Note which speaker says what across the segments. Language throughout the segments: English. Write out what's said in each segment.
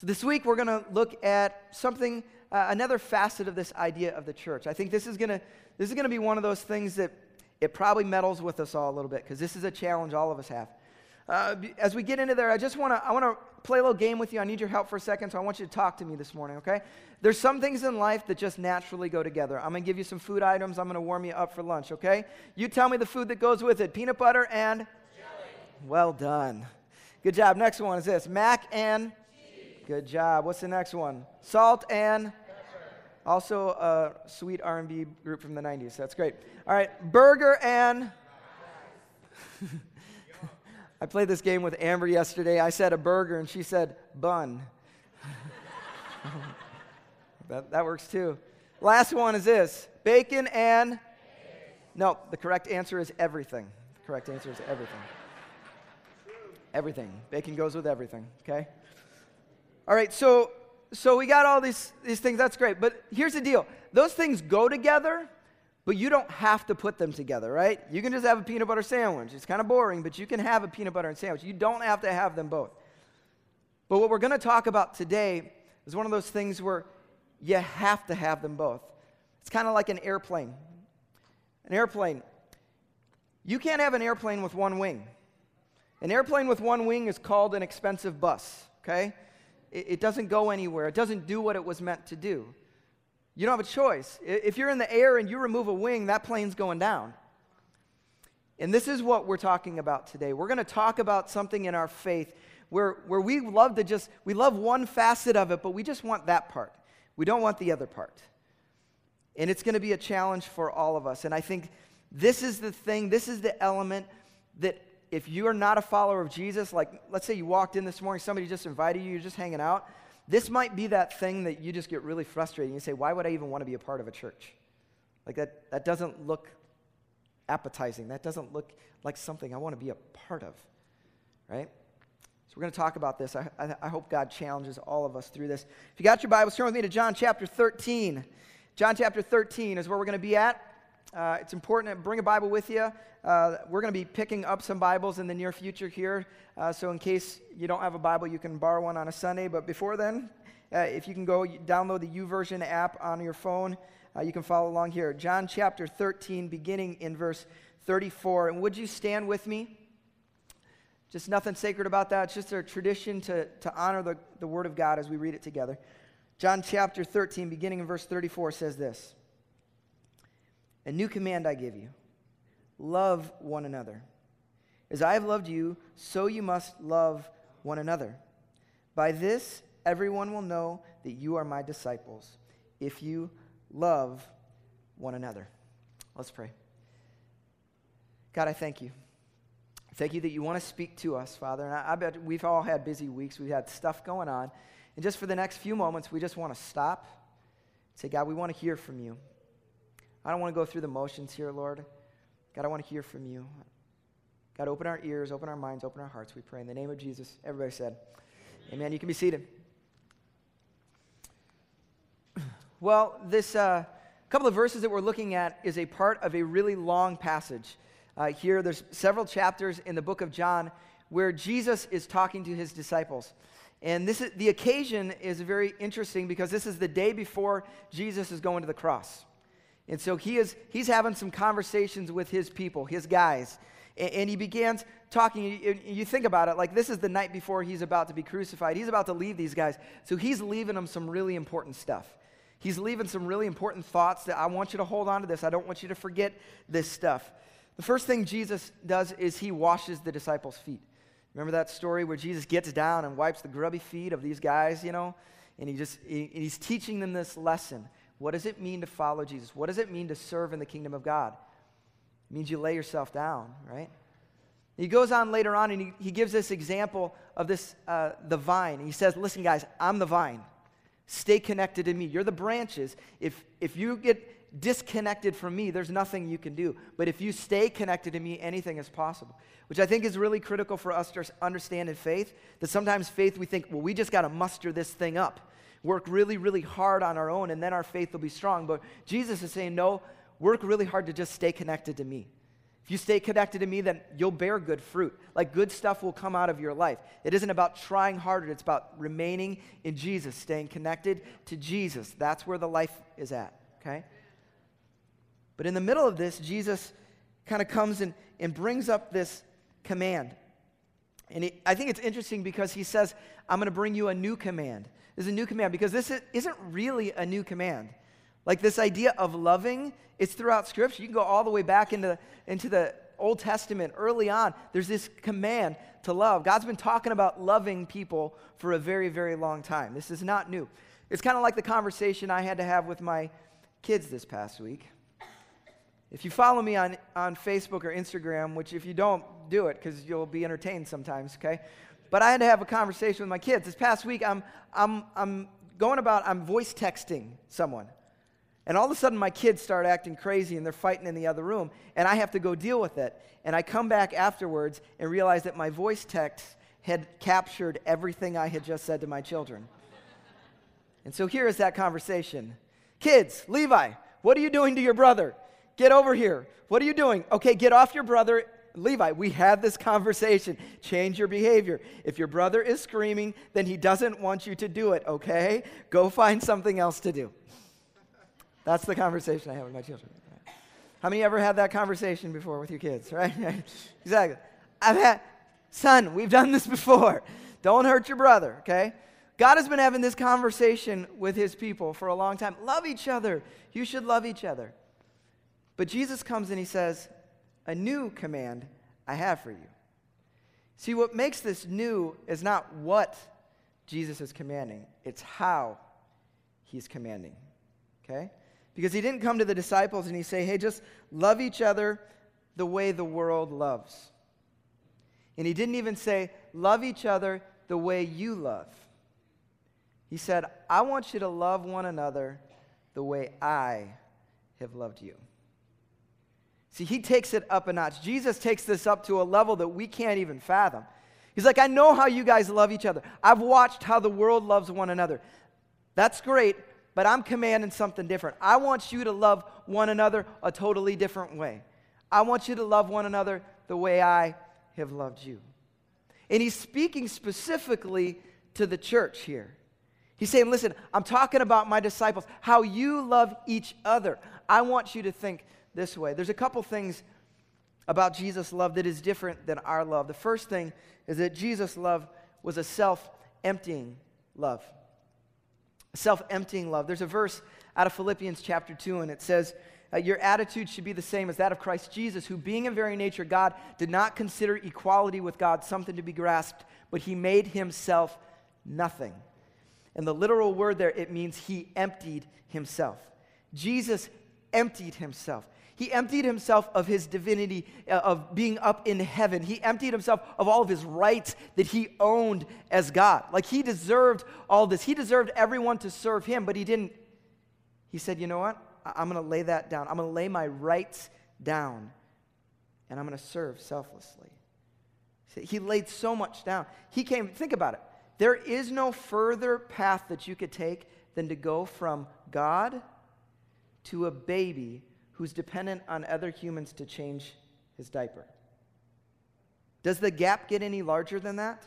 Speaker 1: So this week we're going to look at something, uh, another facet of this idea of the church. I think this is going to this is going to be one of those things that it probably meddles with us all a little bit because this is a challenge all of us have. Uh, as we get into there, I just want to I want to play a little game with you. I need your help for a second, so I want you to talk to me this morning, okay? There's some things in life that just naturally go together. I'm going to give you some food items. I'm going to warm you up for lunch, okay? You tell me the food that goes with it. Peanut butter and
Speaker 2: Jelly.
Speaker 1: Well done. Good job. Next one is this. Mac and Good job. What's the next one? Salt and also a sweet R&B group from the 90s. That's great. All right, burger and I played this game with Amber yesterday. I said a burger and she said bun. that, that works too. Last one is this bacon and. No, the correct answer is everything. The correct answer is everything. Everything. Bacon goes with everything, okay? All right, so so we got all these these things. That's great. But here's the deal. Those things go together, but you don't have to put them together, right? You can just have a peanut butter sandwich. It's kind of boring, but you can have a peanut butter and sandwich. You don't have to have them both. But what we're going to talk about today is one of those things where you have to have them both. It's kind of like an airplane. An airplane. You can't have an airplane with one wing. An airplane with one wing is called an expensive bus, okay? It, it doesn't go anywhere, it doesn't do what it was meant to do. You don't have a choice. If you're in the air and you remove a wing, that plane's going down. And this is what we're talking about today. We're going to talk about something in our faith where, where we love to just, we love one facet of it, but we just want that part. We don't want the other part. And it's going to be a challenge for all of us. And I think this is the thing, this is the element that if you are not a follower of Jesus, like let's say you walked in this morning, somebody just invited you, you're just hanging out, this might be that thing that you just get really frustrated. You say, why would I even want to be a part of a church? Like that, that doesn't look appetizing. That doesn't look like something I want to be a part of, right? So we're going to talk about this. I, I, I, hope God challenges all of us through this. If you got your Bible, turn with me to John chapter 13. John chapter 13 is where we're going to be at. Uh, it's important to bring a Bible with you. Uh, we're going to be picking up some Bibles in the near future here. Uh, so, in case you don't have a Bible, you can borrow one on a Sunday. But before then, uh, if you can go download the YouVersion app on your phone, uh, you can follow along here. John chapter 13, beginning in verse 34. And would you stand with me? Just nothing sacred about that. It's just a tradition to, to honor the, the Word of God as we read it together. John chapter 13, beginning in verse 34, says this. A new command I give you love one another. As I have loved you, so you must love one another. By this, everyone will know that you are my disciples, if you love one another. Let's pray. God, I thank you. Thank you that you want to speak to us, Father. And I, I bet we've all had busy weeks. We've had stuff going on. And just for the next few moments, we just want to stop say, God, we want to hear from you. I don't want to go through the motions here, Lord. God, I want to hear from you. God, open our ears, open our minds, open our hearts, we pray. In the name of Jesus, everybody said, Amen. Amen. You can be seated. Well, this uh, couple of verses that we're looking at is a part of a really long passage. Uh, here, there's several chapters in the book of John where Jesus is talking to his disciples. And this is, the occasion is very interesting because this is the day before Jesus is going to the cross. And so he is, he's having some conversations with his people, his guys. And, and he begins talking. You, you think about it, like this is the night before he's about to be crucified. He's about to leave these guys. So he's leaving them some really important stuff. He's leaving some really important thoughts that I want you to hold on to this. I don't want you to forget this stuff. The first thing Jesus does is he washes the disciples' feet. Remember that story where Jesus gets down and wipes the grubby feet of these guys, you know? And he just he, he's teaching them this lesson. What does it mean to follow Jesus? What does it mean to serve in the kingdom of God? It means you lay yourself down, right? He goes on later on and he, he gives this example of this, uh, the vine. He says, Listen, guys, I'm the vine. Stay connected to me. You're the branches. If, if you get disconnected from me, there's nothing you can do. But if you stay connected to me, anything is possible. Which I think is really critical for us to understand in faith. That sometimes faith, we think, well, we just got to muster this thing up work really, really hard on our own, and then our faith will be strong. But Jesus is saying, no, work really hard to just stay connected to me. If you stay connected to me, then you'll bear good fruit. Like good stuff will come out of your life. It isn't about trying harder, it's about remaining in Jesus, staying connected to Jesus. That's where the life is at, okay? But in the middle of this, Jesus kind of comes and, and brings up this command. And I think it's interesting because he says, I'm going to bring you a new command. Is a new command because this isn't really a new command. Like this idea of loving, it's throughout Scripture. You can go all the way back into, into the Old Testament early on. There's this command to love. God's been talking about loving people for a very, very long time. This is not new. It's kind of like the conversation I had to have with my kids this past week. If you follow me on, on Facebook or Instagram, which if you don't, do it because you'll be entertained sometimes, okay? But I had to have a conversation with my kids. This past week, I'm, I'm, I'm going about, I'm voice texting someone. And all of a sudden, my kids start acting crazy and they're fighting in the other room, and I have to go deal with it. And I come back afterwards and realize that my voice text had captured everything I had just said to my children. And so here is that conversation Kids, Levi, what are you doing to your brother? Get over here. What are you doing? Okay, get off your brother. Levi, we had this conversation. Change your behavior. If your brother is screaming, then he doesn't want you to do it, okay? Go find something else to do. That's the conversation I have with my children. How many ever had that conversation before with your kids, right? exactly. I've had, son, we've done this before. Don't hurt your brother, okay? God has been having this conversation with his people for a long time. Love each other. You should love each other. But Jesus comes and he says, A new command I have for you. See, what makes this new is not what Jesus is commanding, it's how he's commanding. Okay? Because he didn't come to the disciples and he say, hey, just love each other the way the world loves. And he didn't even say, love each other the way you love. He said, I want you to love one another the way I have loved you. See, he takes it up a notch. Jesus takes this up to a level that we can't even fathom. He's like, I know how you guys love each other. I've watched how the world loves one another. That's great, but I'm commanding something different. I want you to love one another a totally different way. I want you to love one another the way I have loved you. And he's speaking specifically to the church here. He's saying, Listen, I'm talking about my disciples, how you love each other. I want you to think this way. There's a couple things about Jesus' love that is different than our love. The first thing is that Jesus' love was a self emptying love self emptying love. There's a verse out of Philippians chapter 2, and it says, uh, Your attitude should be the same as that of Christ Jesus, who, being in very nature God, did not consider equality with God something to be grasped, but he made himself nothing. And the literal word there, it means he emptied himself. Jesus emptied himself. He emptied himself of his divinity, uh, of being up in heaven. He emptied himself of all of his rights that he owned as God. Like he deserved all this. He deserved everyone to serve him, but he didn't. He said, You know what? I'm going to lay that down. I'm going to lay my rights down, and I'm going to serve selflessly. He laid so much down. He came, think about it. There is no further path that you could take than to go from God to a baby who's dependent on other humans to change his diaper. Does the gap get any larger than that?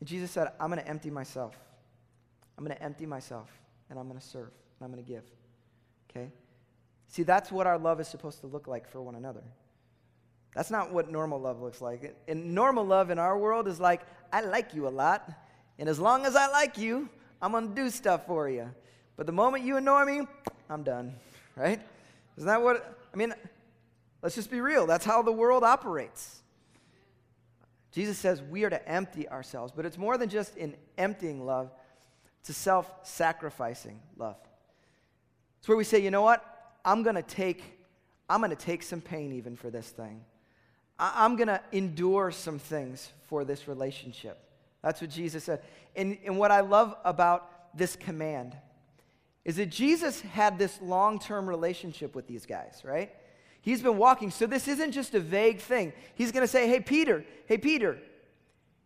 Speaker 1: And Jesus said, I'm going to empty myself. I'm going to empty myself, and I'm going to serve, and I'm going to give. Okay? See, that's what our love is supposed to look like for one another. That's not what normal love looks like. And normal love in our world is like, I like you a lot, and as long as I like you, I'm going to do stuff for you. But the moment you annoy me, I'm done right? Isn't that what, I mean, let's just be real. That's how the world operates. Jesus says we are to empty ourselves, but it's more than just an emptying love, it's self sacrificing love. It's where we say, you know what? I'm going to take, I'm going to take some pain even for this thing. I, I'm going to endure some things for this relationship. That's what Jesus said. And, and what I love about this command is that Jesus had this long term relationship with these guys, right? He's been walking. So this isn't just a vague thing. He's going to say, Hey, Peter, hey, Peter,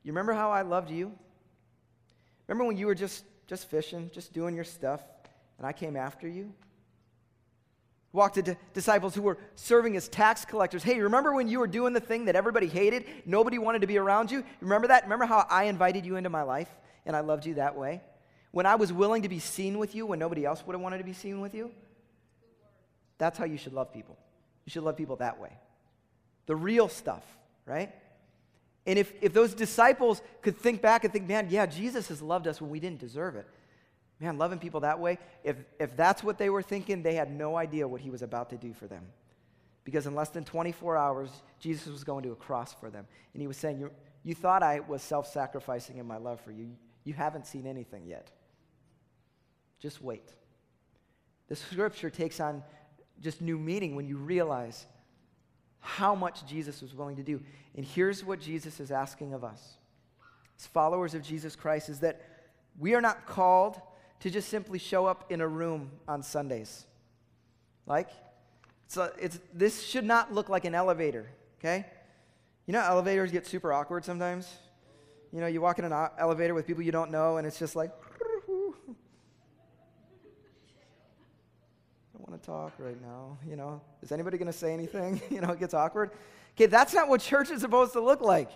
Speaker 1: you remember how I loved you? Remember when you were just, just fishing, just doing your stuff, and I came after you? Walked to d- disciples who were serving as tax collectors. Hey, remember when you were doing the thing that everybody hated? Nobody wanted to be around you? Remember that? Remember how I invited you into my life and I loved you that way? When I was willing to be seen with you when nobody else would have wanted to be seen with you? That's how you should love people. You should love people that way. The real stuff, right? And if, if those disciples could think back and think, man, yeah, Jesus has loved us when we didn't deserve it. Man, loving people that way, if, if that's what they were thinking, they had no idea what he was about to do for them. Because in less than 24 hours, Jesus was going to a cross for them. And he was saying, You, you thought I was self sacrificing in my love for you. You haven't seen anything yet. Just wait. The scripture takes on just new meaning when you realize how much Jesus was willing to do. And here's what Jesus is asking of us as followers of Jesus Christ is that we are not called to just simply show up in a room on Sundays. Like, a, it's, this should not look like an elevator, okay? You know, elevators get super awkward sometimes. You know, you walk in an elevator with people you don't know, and it's just like, talk right now. You know, is anybody going to say anything? you know, it gets awkward. Okay, that's not what church is supposed to look like.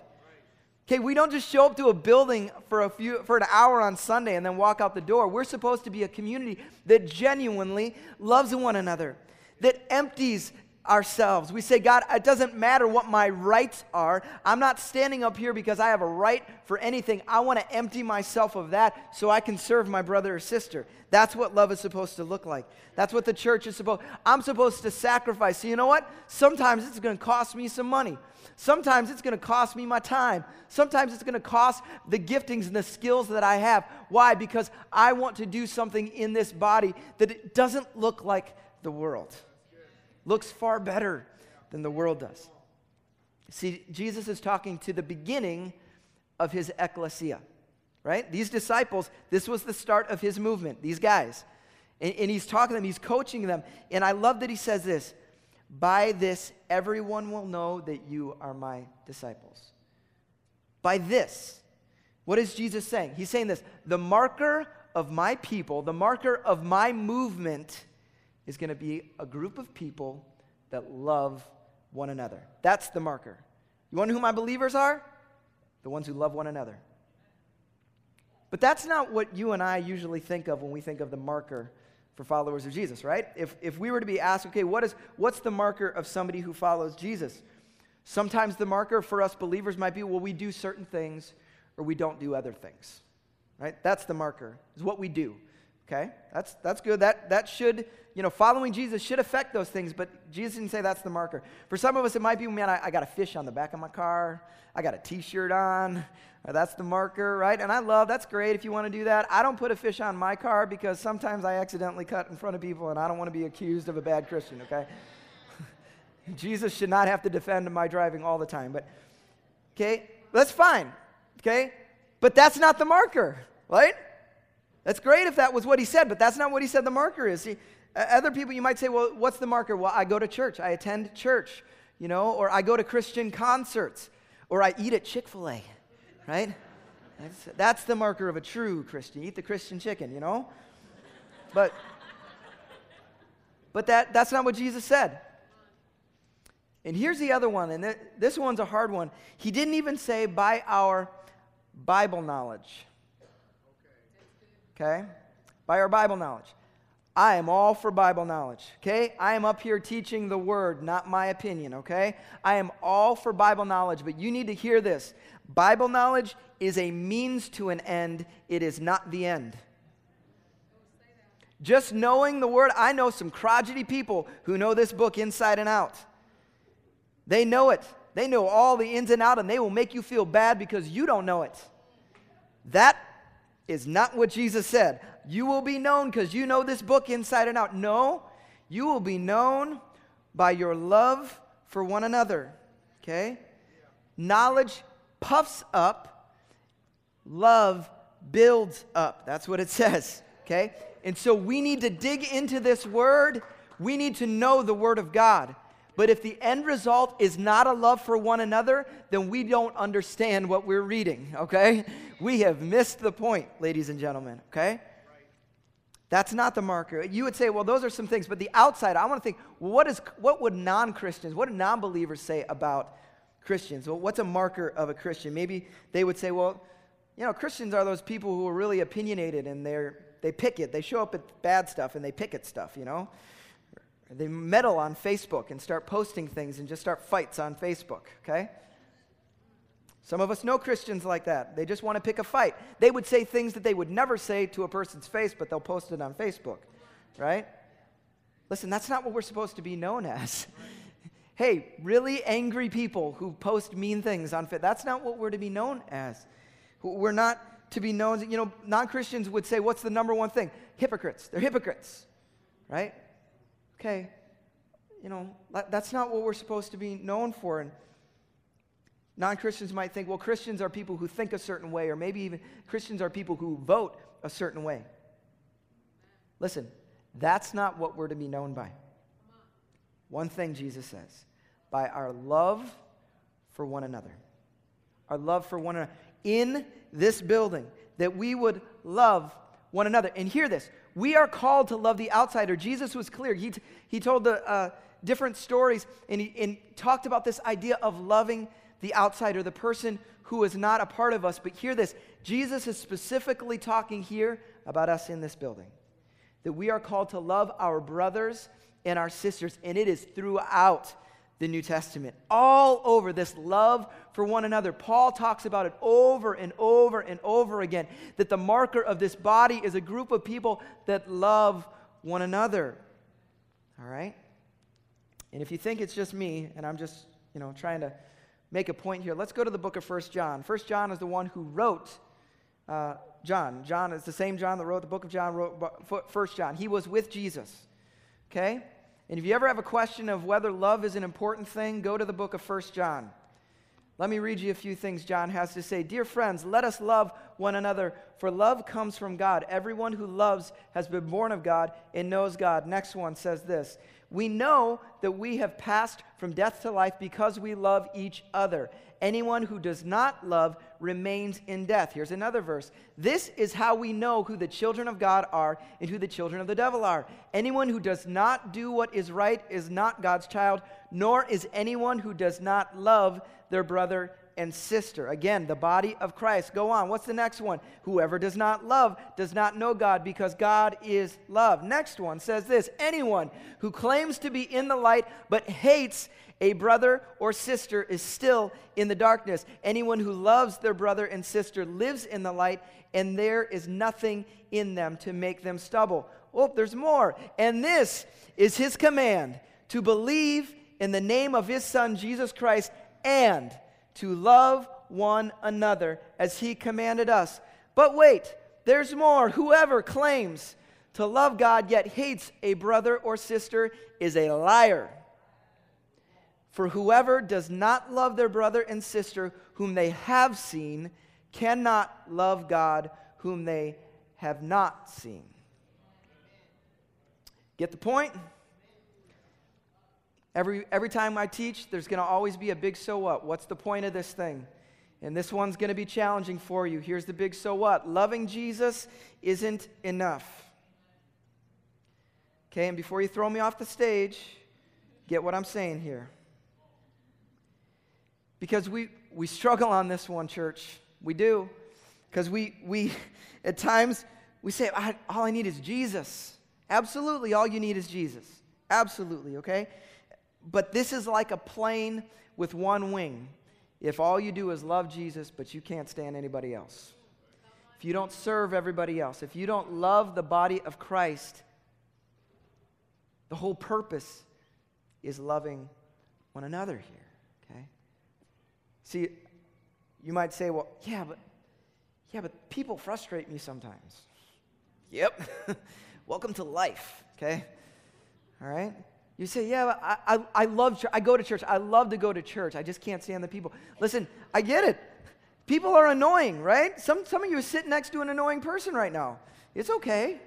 Speaker 1: Okay, we don't just show up to a building for a few for an hour on Sunday and then walk out the door. We're supposed to be a community that genuinely loves one another, that empties ourselves. We say, God, it doesn't matter what my rights are. I'm not standing up here because I have a right for anything. I want to empty myself of that so I can serve my brother or sister. That's what love is supposed to look like. That's what the church is supposed. I'm supposed to sacrifice. So you know what? Sometimes it's going to cost me some money. Sometimes it's going to cost me my time. Sometimes it's going to cost the giftings and the skills that I have. Why? Because I want to do something in this body that it doesn't look like the world looks far better than the world does. See, Jesus is talking to the beginning of his ecclesia, right? These disciples, this was the start of his movement, these guys. And, and he's talking to them, he's coaching them. And I love that he says this By this, everyone will know that you are my disciples. By this, what is Jesus saying? He's saying this the marker of my people, the marker of my movement is going to be a group of people that love one another. That's the marker. You want to who my believers are? The ones who love one another. But that's not what you and I usually think of when we think of the marker for followers of Jesus, right? If, if we were to be asked, okay, what is, what's the marker of somebody who follows Jesus? Sometimes the marker for us believers might be, well, we do certain things or we don't do other things, right? That's the marker, is what we do, okay? That's, that's good. That, that should you know, following Jesus should affect those things, but Jesus didn't say that's the marker. For some of us, it might be, man, I, I got a fish on the back of my car. I got a t shirt on. Uh, that's the marker, right? And I love, that's great if you want to do that. I don't put a fish on my car because sometimes I accidentally cut in front of people and I don't want to be accused of a bad Christian, okay? Jesus should not have to defend my driving all the time, but, okay, that's fine, okay? But that's not the marker, right? That's great if that was what he said, but that's not what he said the marker is. See, other people, you might say, well, what's the marker? Well, I go to church, I attend church, you know, or I go to Christian concerts, or I eat at Chick fil A, right? That's, that's the marker of a true Christian. Eat the Christian chicken, you know? But, but that, that's not what Jesus said. And here's the other one, and th- this one's a hard one. He didn't even say by our Bible knowledge. Okay? By our Bible knowledge. I am all for Bible knowledge, okay? I am up here teaching the word, not my opinion, okay? I am all for Bible knowledge, but you need to hear this. Bible knowledge is a means to an end, it is not the end. Just knowing the word, I know some crotchety people who know this book inside and out. They know it. They know all the ins and out, and they will make you feel bad because you don't know it. That is not what Jesus said you will be known because you know this book inside and out. No, you will be known by your love for one another. Okay? Knowledge puffs up, love builds up. That's what it says. Okay? And so we need to dig into this word. We need to know the word of God. But if the end result is not a love for one another, then we don't understand what we're reading, okay? We have missed the point, ladies and gentlemen, okay? That's not the marker. You would say, well, those are some things, but the outside, I want to think, well, what, is, what would non Christians, what do non believers say about Christians? Well, what's a marker of a Christian? Maybe they would say, well, you know, Christians are those people who are really opinionated and they're, they pick it. They show up at bad stuff and they pick at stuff, you know? They meddle on Facebook and start posting things and just start fights on Facebook, okay? Some of us know Christians like that. They just want to pick a fight. They would say things that they would never say to a person's face, but they'll post it on Facebook, right? Listen, that's not what we're supposed to be known as. hey, really angry people who post mean things on Facebook, that's not what we're to be known as. We're not to be known, as you know, non Christians would say, what's the number one thing? Hypocrites. They're hypocrites, right? Okay, you know, that's not what we're supposed to be known for. And non Christians might think, well, Christians are people who think a certain way, or maybe even Christians are people who vote a certain way. Listen, that's not what we're to be known by. One thing Jesus says by our love for one another. Our love for one another. In this building, that we would love one another. And hear this we are called to love the outsider. Jesus was clear. He, t- he told the uh, different stories and he and talked about this idea of loving the outsider, the person who is not a part of us. But hear this Jesus is specifically talking here about us in this building. That we are called to love our brothers and our sisters, and it is throughout the New Testament. All over this love for one another. Paul talks about it over and over and over again that the marker of this body is a group of people that love one another. All right? And if you think it's just me and I'm just, you know, trying to make a point here, let's go to the book of First John. First John is the one who wrote uh, John. John is the same John that wrote the book of John, wrote First John. He was with Jesus. Okay? And if you ever have a question of whether love is an important thing, go to the book of First John. Let me read you a few things John has to say. Dear friends, let us love one another, for love comes from God. Everyone who loves has been born of God and knows God. Next one says this We know that we have passed from death to life because we love each other. Anyone who does not love remains in death. Here's another verse. This is how we know who the children of God are and who the children of the devil are. Anyone who does not do what is right is not God's child, nor is anyone who does not love their brother and sister. Again, the body of Christ. Go on. What's the next one? Whoever does not love does not know God because God is love. Next one says this Anyone who claims to be in the light but hates a brother or sister is still in the darkness. Anyone who loves their brother and sister lives in the light, and there is nothing in them to make them stumble. Oh, there's more. And this is his command to believe in the name of his son, Jesus Christ, and to love one another as he commanded us. But wait, there's more. Whoever claims to love God yet hates a brother or sister is a liar. For whoever does not love their brother and sister whom they have seen cannot love God whom they have not seen. Get the point? Every, every time I teach, there's going to always be a big so what. What's the point of this thing? And this one's going to be challenging for you. Here's the big so what. Loving Jesus isn't enough. Okay, and before you throw me off the stage, get what I'm saying here. Because we, we struggle on this one, church. We do. Because we, we, at times, we say, all I need is Jesus. Absolutely, all you need is Jesus. Absolutely, okay? But this is like a plane with one wing. If all you do is love Jesus, but you can't stand anybody else. If you don't serve everybody else, if you don't love the body of Christ, the whole purpose is loving one another here. Okay? See, you might say, well, yeah, but yeah, but people frustrate me sometimes. Yep. Welcome to life, okay? All right? You say, yeah, I, I, I love church. I go to church. I love to go to church. I just can't stand the people. Listen, I get it. People are annoying, right? Some, some of you are sitting next to an annoying person right now. It's okay.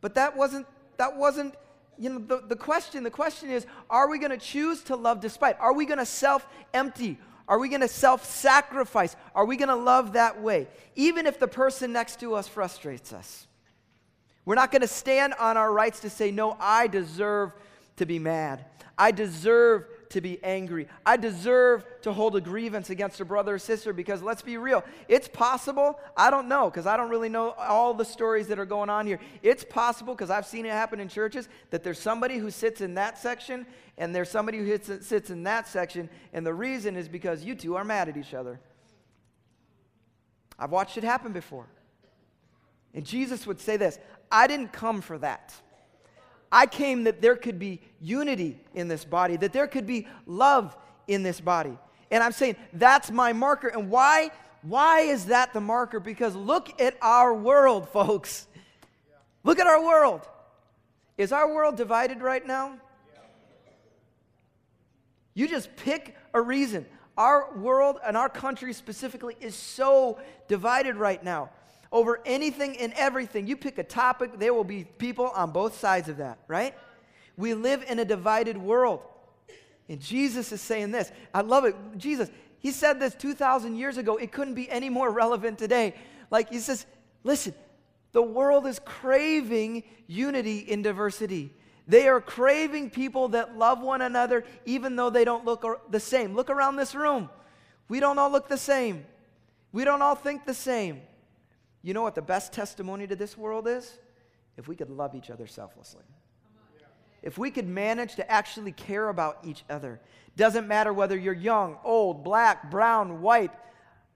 Speaker 1: But that wasn't, that wasn't you know, the, the question, the question is, are we going to choose to love despite? Are we going to self-empty? Are we going to self sacrifice? Are we going to love that way? Even if the person next to us frustrates us. We're not going to stand on our rights to say, no, I deserve to be mad. I deserve to be angry. I deserve to hold a grievance against a brother or sister because let's be real. It's possible, I don't know because I don't really know all the stories that are going on here. It's possible because I've seen it happen in churches that there's somebody who sits in that section and there's somebody who hits, sits in that section, and the reason is because you two are mad at each other. I've watched it happen before. And Jesus would say this I didn't come for that. I came that there could be unity in this body, that there could be love in this body. And I'm saying that's my marker. And why? Why is that the marker? Because look at our world, folks. Look at our world. Is our world divided right now? You just pick a reason. Our world and our country specifically is so divided right now over anything and everything. You pick a topic, there will be people on both sides of that, right? We live in a divided world. And Jesus is saying this. I love it. Jesus, he said this 2,000 years ago. It couldn't be any more relevant today. Like, he says, listen, the world is craving unity in diversity. They are craving people that love one another even though they don't look the same. Look around this room. We don't all look the same. We don't all think the same. You know what the best testimony to this world is? If we could love each other selflessly. If we could manage to actually care about each other. Doesn't matter whether you're young, old, black, brown, white.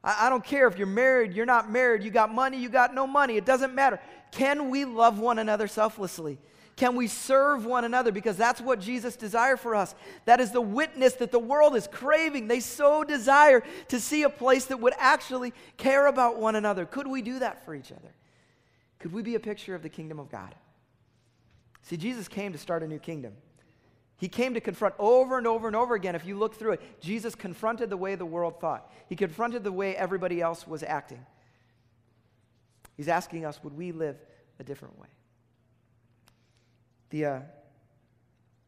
Speaker 1: I, don't care if you're married, you're not married, you got money, you got no money. It doesn't matter. Can we love one another selflessly? Can we serve one another? Because that's what Jesus desired for us. That is the witness that the world is craving. They so desire to see a place that would actually care about one another. Could we do that for each other? Could we be a picture of the kingdom of God? See, Jesus came to start a new kingdom. He came to confront over and over and over again. If you look through it, Jesus confronted the way the world thought, He confronted the way everybody else was acting. He's asking us, would we live a different way? The uh,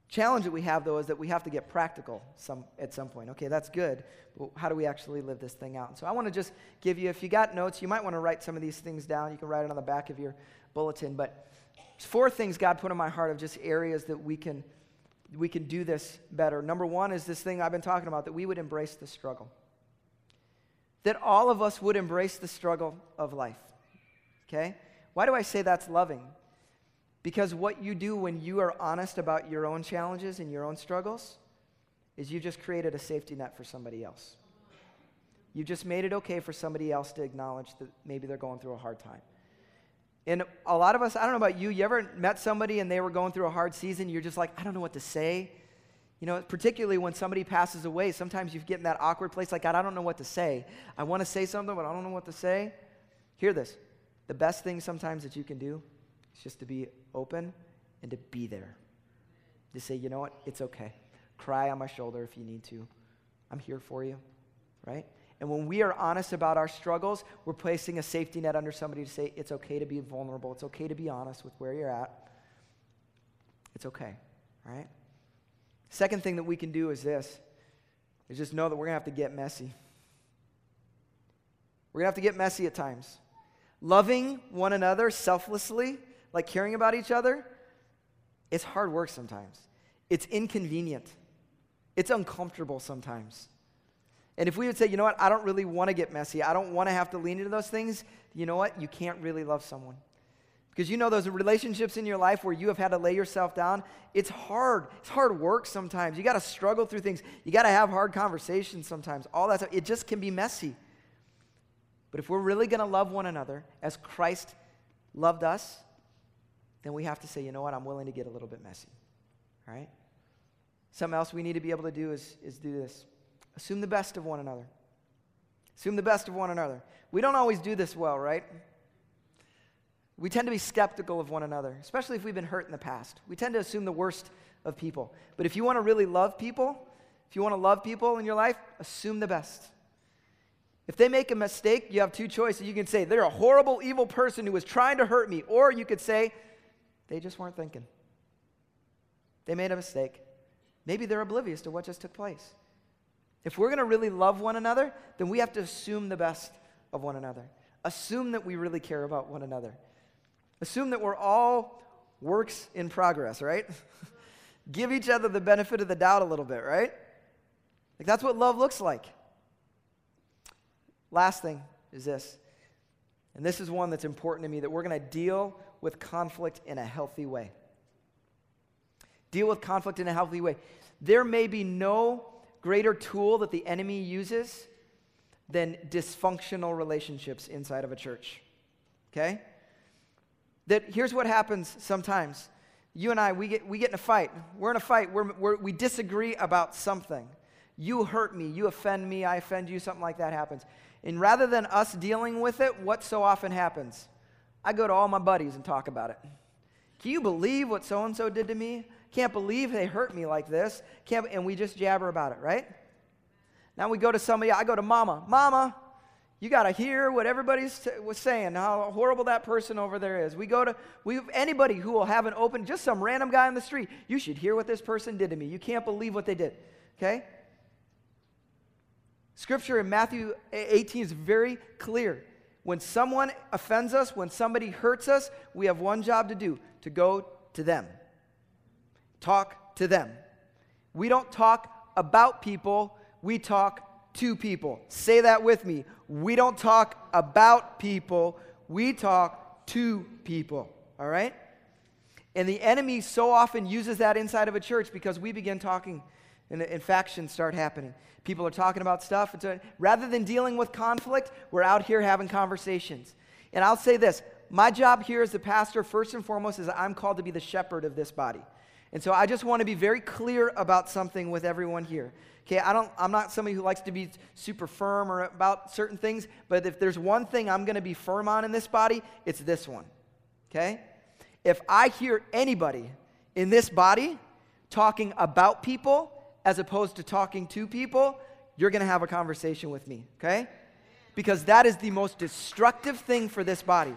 Speaker 1: challenge that we have, though, is that we have to get practical some, at some point. Okay, that's good, but how do we actually live this thing out? And so I want to just give you, if you got notes, you might want to write some of these things down. You can write it on the back of your bulletin. But four things God put in my heart of just areas that we can, we can do this better. Number one is this thing I've been talking about, that we would embrace the struggle. That all of us would embrace the struggle of life. Okay? Why do I say that's loving? Because what you do when you are honest about your own challenges and your own struggles is you just created a safety net for somebody else. You just made it okay for somebody else to acknowledge that maybe they're going through a hard time. And a lot of us, I don't know about you, you ever met somebody and they were going through a hard season? You're just like, I don't know what to say. You know, particularly when somebody passes away, sometimes you get in that awkward place like, God, I don't know what to say. I want to say something, but I don't know what to say. Hear this. The best thing sometimes that you can do is just to be open and to be there. To say, you know what, it's okay. Cry on my shoulder if you need to. I'm here for you, right? And when we are honest about our struggles, we're placing a safety net under somebody to say, it's okay to be vulnerable. It's okay to be honest with where you're at. It's okay, right? Second thing that we can do is this is just know that we're going to have to get messy. We're going to have to get messy at times. Loving one another selflessly like caring about each other, it's hard work sometimes. It's inconvenient. It's uncomfortable sometimes. And if we would say, you know what, I don't really want to get messy, I don't want to have to lean into those things, you know what? You can't really love someone. Because you know those relationships in your life where you have had to lay yourself down, it's hard. It's hard work sometimes. You got to struggle through things. You got to have hard conversations sometimes. All that stuff. It just can be messy. But if we're really going to love one another as Christ loved us, then we have to say, you know what, I'm willing to get a little bit messy. All right? Something else we need to be able to do is, is do this assume the best of one another. Assume the best of one another. We don't always do this well, right? We tend to be skeptical of one another, especially if we've been hurt in the past. We tend to assume the worst of people. But if you want to really love people, if you want to love people in your life, assume the best. If they make a mistake, you have two choices. You can say, they're a horrible, evil person who was trying to hurt me. Or you could say, they just weren't thinking. They made a mistake. Maybe they're oblivious to what just took place. If we're going to really love one another, then we have to assume the best of one another. Assume that we really care about one another. Assume that we're all works in progress, right? Give each other the benefit of the doubt a little bit, right? Like that's what love looks like. Last thing is this, and this is one that's important to me that we're going to deal with conflict in a healthy way. Deal with conflict in a healthy way. There may be no greater tool that the enemy uses than dysfunctional relationships inside of a church. Okay? That here's what happens sometimes. You and I, we get, we get in a fight. We're in a fight. We're, we're, we disagree about something. You hurt me. You offend me. I offend you. Something like that happens. And rather than us dealing with it, what so often happens? I go to all my buddies and talk about it. Can you believe what so and so did to me? Can't believe they hurt me like this. Can't, and we just jabber about it, right? Now we go to somebody, I go to mama. Mama, you got to hear what everybody was saying, how horrible that person over there is. We go to we anybody who will have an open, just some random guy on the street. You should hear what this person did to me. You can't believe what they did. Okay? Scripture in Matthew 18 is very clear. When someone offends us, when somebody hurts us, we have one job to do to go to them. Talk to them. We don't talk about people, we talk to people. Say that with me. We don't talk about people, we talk to people. All right? And the enemy so often uses that inside of a church because we begin talking and, and factions start happening. People are talking about stuff. So rather than dealing with conflict, we're out here having conversations. And I'll say this my job here as the pastor, first and foremost, is I'm called to be the shepherd of this body. And so I just want to be very clear about something with everyone here. Okay, I don't, I'm not somebody who likes to be super firm or about certain things, but if there's one thing I'm going to be firm on in this body, it's this one. Okay? If I hear anybody in this body talking about people as opposed to talking to people, you're going to have a conversation with me, okay? Because that is the most destructive thing for this body,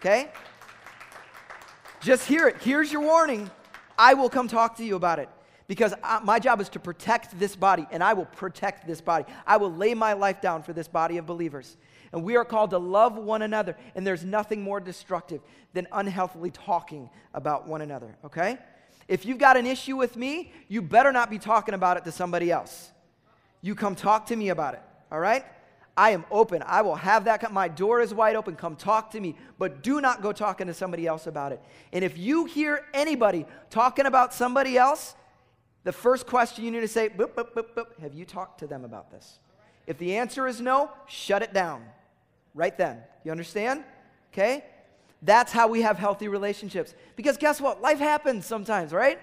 Speaker 1: okay? Just hear it. Here's your warning. I will come talk to you about it because I, my job is to protect this body, and I will protect this body. I will lay my life down for this body of believers. And we are called to love one another, and there's nothing more destructive than unhealthily talking about one another, okay? If you've got an issue with me, you better not be talking about it to somebody else. You come talk to me about it, all right? I am open. I will have that. My door is wide open. Come talk to me. But do not go talking to somebody else about it. And if you hear anybody talking about somebody else, the first question you need to say, boop, boop, boop, boop, have you talked to them about this? If the answer is no, shut it down right then. You understand? Okay? That's how we have healthy relationships. Because guess what? Life happens sometimes, right?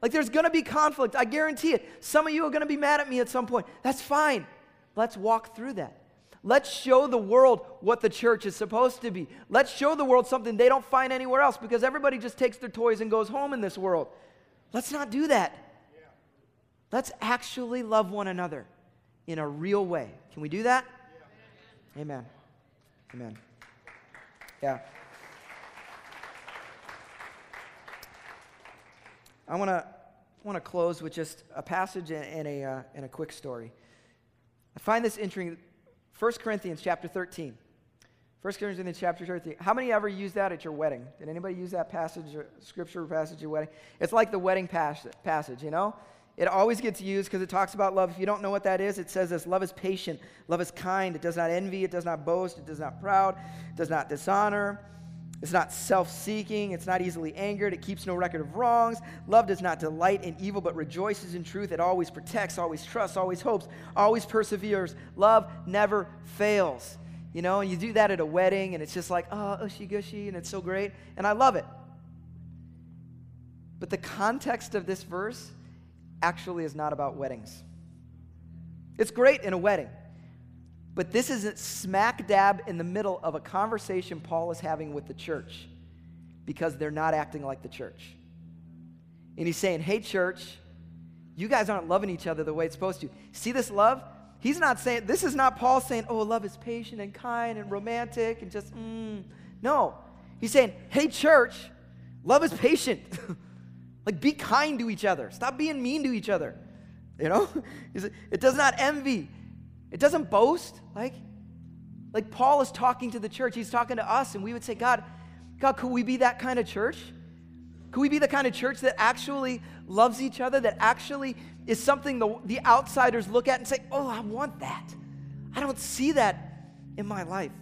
Speaker 1: Like there's gonna be conflict. I guarantee it. Some of you are gonna be mad at me at some point. That's fine. Let's walk through that. Let's show the world what the church is supposed to be. Let's show the world something they don't find anywhere else because everybody just takes their toys and goes home in this world. Let's not do that. Let's actually love one another in a real way. Can we do that? Amen. Amen. Yeah. I want to want to close with just a passage and, a, uh, and a quick story. I find this interesting. 1 Corinthians chapter 13. 1 Corinthians chapter 13. How many ever use that at your wedding? Did anybody use that passage, or scripture passage at your wedding? It's like the wedding pas- passage, you know? It always gets used because it talks about love. If you don't know what that is, it says this love is patient, love is kind, it does not envy, it does not boast, it does not proud, it does not dishonor. It's not self seeking. It's not easily angered. It keeps no record of wrongs. Love does not delight in evil, but rejoices in truth. It always protects, always trusts, always hopes, always perseveres. Love never fails. You know, and you do that at a wedding, and it's just like, oh, ushy gushy, and it's so great. And I love it. But the context of this verse actually is not about weddings. It's great in a wedding. But this is smack dab in the middle of a conversation Paul is having with the church because they're not acting like the church. And he's saying, Hey, church, you guys aren't loving each other the way it's supposed to. See this love? He's not saying, this is not Paul saying, oh, love is patient and kind and romantic and just, mm. No. He's saying, hey, church, love is patient. like, be kind to each other. Stop being mean to each other. You know? It does not envy. It doesn't boast. Like, like Paul is talking to the church. He's talking to us, and we would say, God, God, could we be that kind of church? Could we be the kind of church that actually loves each other, that actually is something the, the outsiders look at and say, oh, I want that? I don't see that in my life.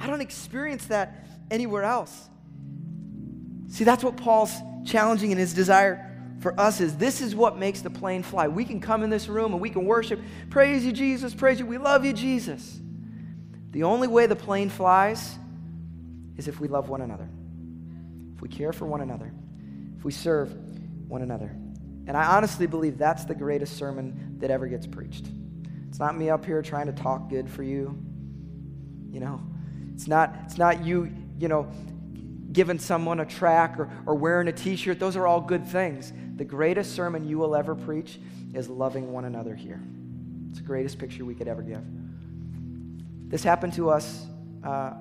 Speaker 1: I don't experience that anywhere else. See, that's what Paul's challenging in his desire for us is this is what makes the plane fly. We can come in this room and we can worship, praise you, Jesus, praise you, we love you, Jesus. The only way the plane flies is if we love one another, if we care for one another, if we serve one another. And I honestly believe that's the greatest sermon that ever gets preached. It's not me up here trying to talk good for you. You know, it's not, it's not you, you know, giving someone a tract or, or wearing a t shirt. Those are all good things. The greatest sermon you will ever preach is loving one another here. It's the greatest picture we could ever give. This happened to us uh,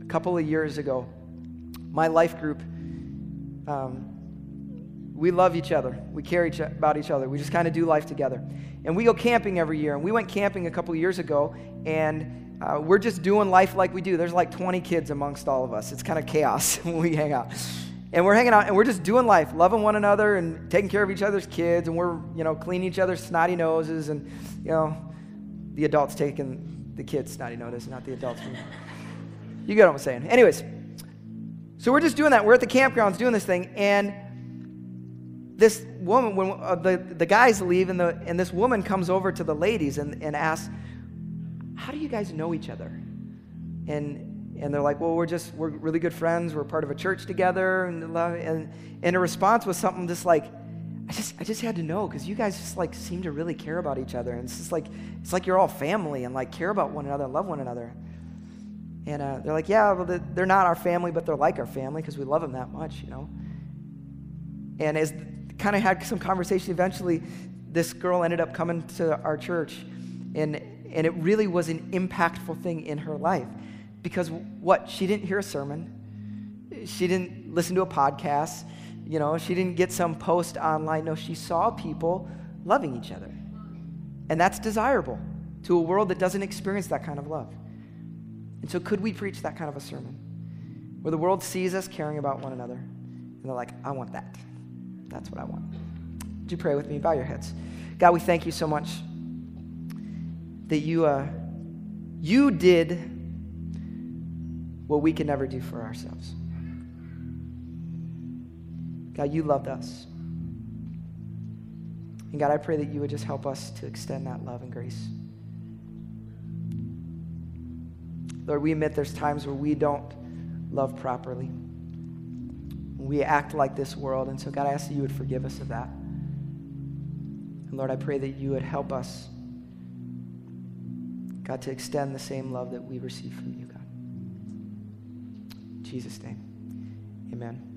Speaker 1: a couple of years ago. My life group, um, we love each other. We care each, about each other. We just kind of do life together. And we go camping every year. And we went camping a couple of years ago, and uh, we're just doing life like we do. There's like 20 kids amongst all of us. It's kind of chaos when we hang out. And we're hanging out and we're just doing life, loving one another and taking care of each other's kids. And we're, you know, cleaning each other's snotty noses and, you know, the adults taking the kids' snotty noses, not the adults. you get what I'm saying. Anyways, so we're just doing that. We're at the campgrounds doing this thing. And this woman, when uh, the, the guys leave, and, the, and this woman comes over to the ladies and, and asks, How do you guys know each other? And and they're like, well, we're just, we're really good friends. We're part of a church together. And, and, and a response was something just like, I just, I just had to know because you guys just like seem to really care about each other. And it's just like, it's like you're all family and like care about one another and love one another. And uh, they're like, yeah, well, they're not our family, but they're like our family because we love them that much, you know. And as kind of had some conversation, eventually this girl ended up coming to our church. And, and it really was an impactful thing in her life. Because what? She didn't hear a sermon. She didn't listen to a podcast. You know, she didn't get some post online. No, she saw people loving each other. And that's desirable to a world that doesn't experience that kind of love. And so, could we preach that kind of a sermon where the world sees us caring about one another and they're like, I want that? That's what I want. Would you pray with me? Bow your heads. God, we thank you so much that you, uh, you did what we can never do for ourselves. God, you loved us. And God, I pray that you would just help us to extend that love and grace. Lord, we admit there's times where we don't love properly. We act like this world. And so, God, I ask that you would forgive us of that. And Lord, I pray that you would help us, God, to extend the same love that we receive from you, God. Jesus' name, amen.